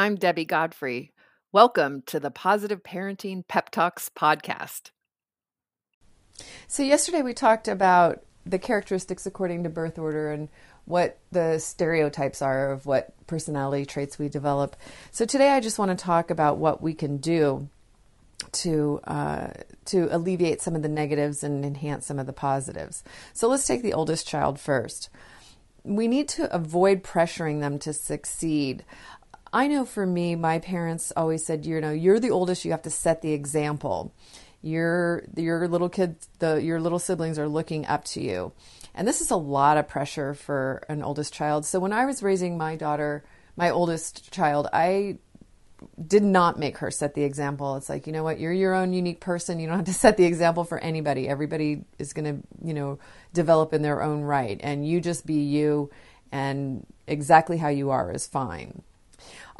I'm Debbie Godfrey. Welcome to the Positive Parenting Pep Talks podcast. So, yesterday we talked about the characteristics according to birth order and what the stereotypes are of what personality traits we develop. So, today I just want to talk about what we can do to uh, to alleviate some of the negatives and enhance some of the positives. So, let's take the oldest child first. We need to avoid pressuring them to succeed. I know for me, my parents always said, you know, you're the oldest, you have to set the example. Your your little kids, the your little siblings are looking up to you. And this is a lot of pressure for an oldest child. So when I was raising my daughter, my oldest child, I did not make her set the example. It's like, you know what, you're your own unique person. You don't have to set the example for anybody. Everybody is going to, you know, develop in their own right. And you just be you, and exactly how you are is fine.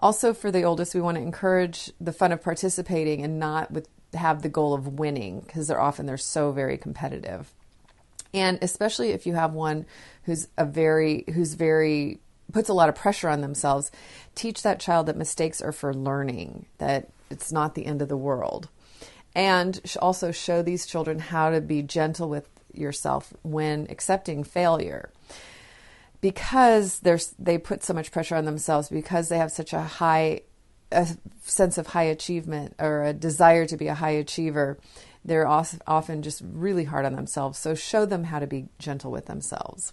Also, for the oldest, we want to encourage the fun of participating and not with have the goal of winning because they're often they're so very competitive. And especially if you have one who's a very who's very puts a lot of pressure on themselves, teach that child that mistakes are for learning, that it's not the end of the world. And also show these children how to be gentle with yourself when accepting failure because they put so much pressure on themselves because they have such a high a sense of high achievement or a desire to be a high achiever they're often just really hard on themselves. So show them how to be gentle with themselves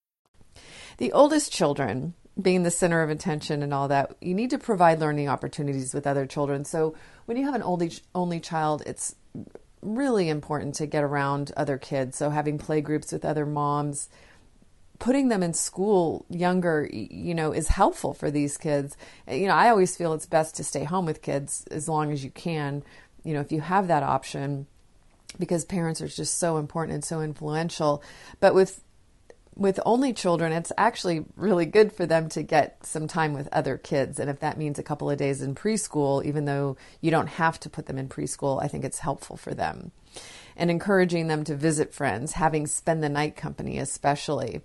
The oldest children, being the center of attention and all that, you need to provide learning opportunities with other children. So when you have an only only child, it's really important to get around other kids. So having play groups with other moms, putting them in school younger, you know, is helpful for these kids. You know, I always feel it's best to stay home with kids as long as you can, you know, if you have that option because parents are just so important and so influential. But with with only children, it's actually really good for them to get some time with other kids. And if that means a couple of days in preschool, even though you don't have to put them in preschool, I think it's helpful for them. And encouraging them to visit friends, having spend the night company, especially.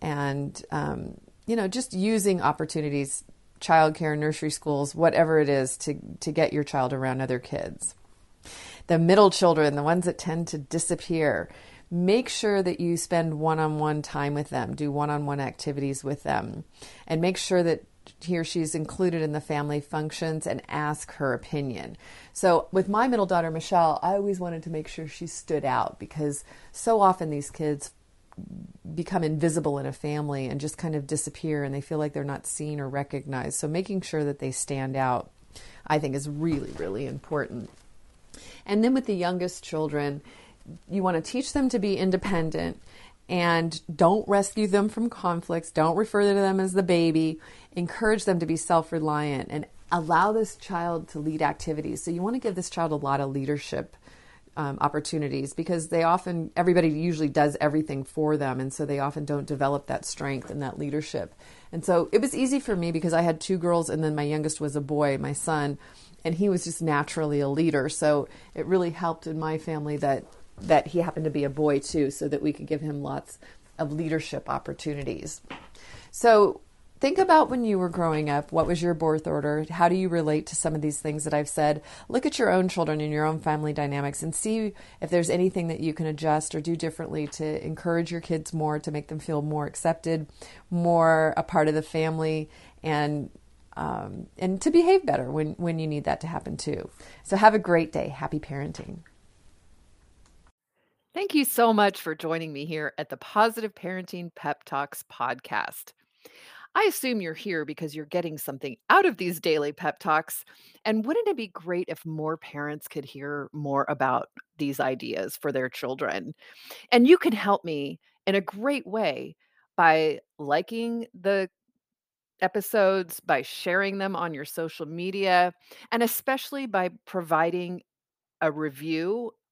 And, um, you know, just using opportunities, childcare, nursery schools, whatever it is, to, to get your child around other kids. The middle children, the ones that tend to disappear, make sure that you spend one on one time with them, do one on one activities with them, and make sure that he or she's included in the family functions and ask her opinion. So, with my middle daughter, Michelle, I always wanted to make sure she stood out because so often these kids become invisible in a family and just kind of disappear and they feel like they're not seen or recognized. So, making sure that they stand out, I think, is really, really important. And then with the youngest children, you want to teach them to be independent and don't rescue them from conflicts. Don't refer to them as the baby. Encourage them to be self reliant and allow this child to lead activities. So, you want to give this child a lot of leadership um, opportunities because they often, everybody usually does everything for them. And so they often don't develop that strength and that leadership. And so it was easy for me because I had two girls and then my youngest was a boy, my son, and he was just naturally a leader. So it really helped in my family that that he happened to be a boy too, so that we could give him lots of leadership opportunities. So think about when you were growing up. What was your birth order? How do you relate to some of these things that I've said? Look at your own children and your own family dynamics and see if there's anything that you can adjust or do differently to encourage your kids more, to make them feel more accepted, more a part of the family, and um, and to behave better when, when you need that to happen too. So have a great day. Happy parenting. Thank you so much for joining me here at the Positive Parenting Pep Talks podcast. I assume you're here because you're getting something out of these daily pep talks. And wouldn't it be great if more parents could hear more about these ideas for their children? And you can help me in a great way by liking the episodes by sharing them on your social media, and especially by providing a review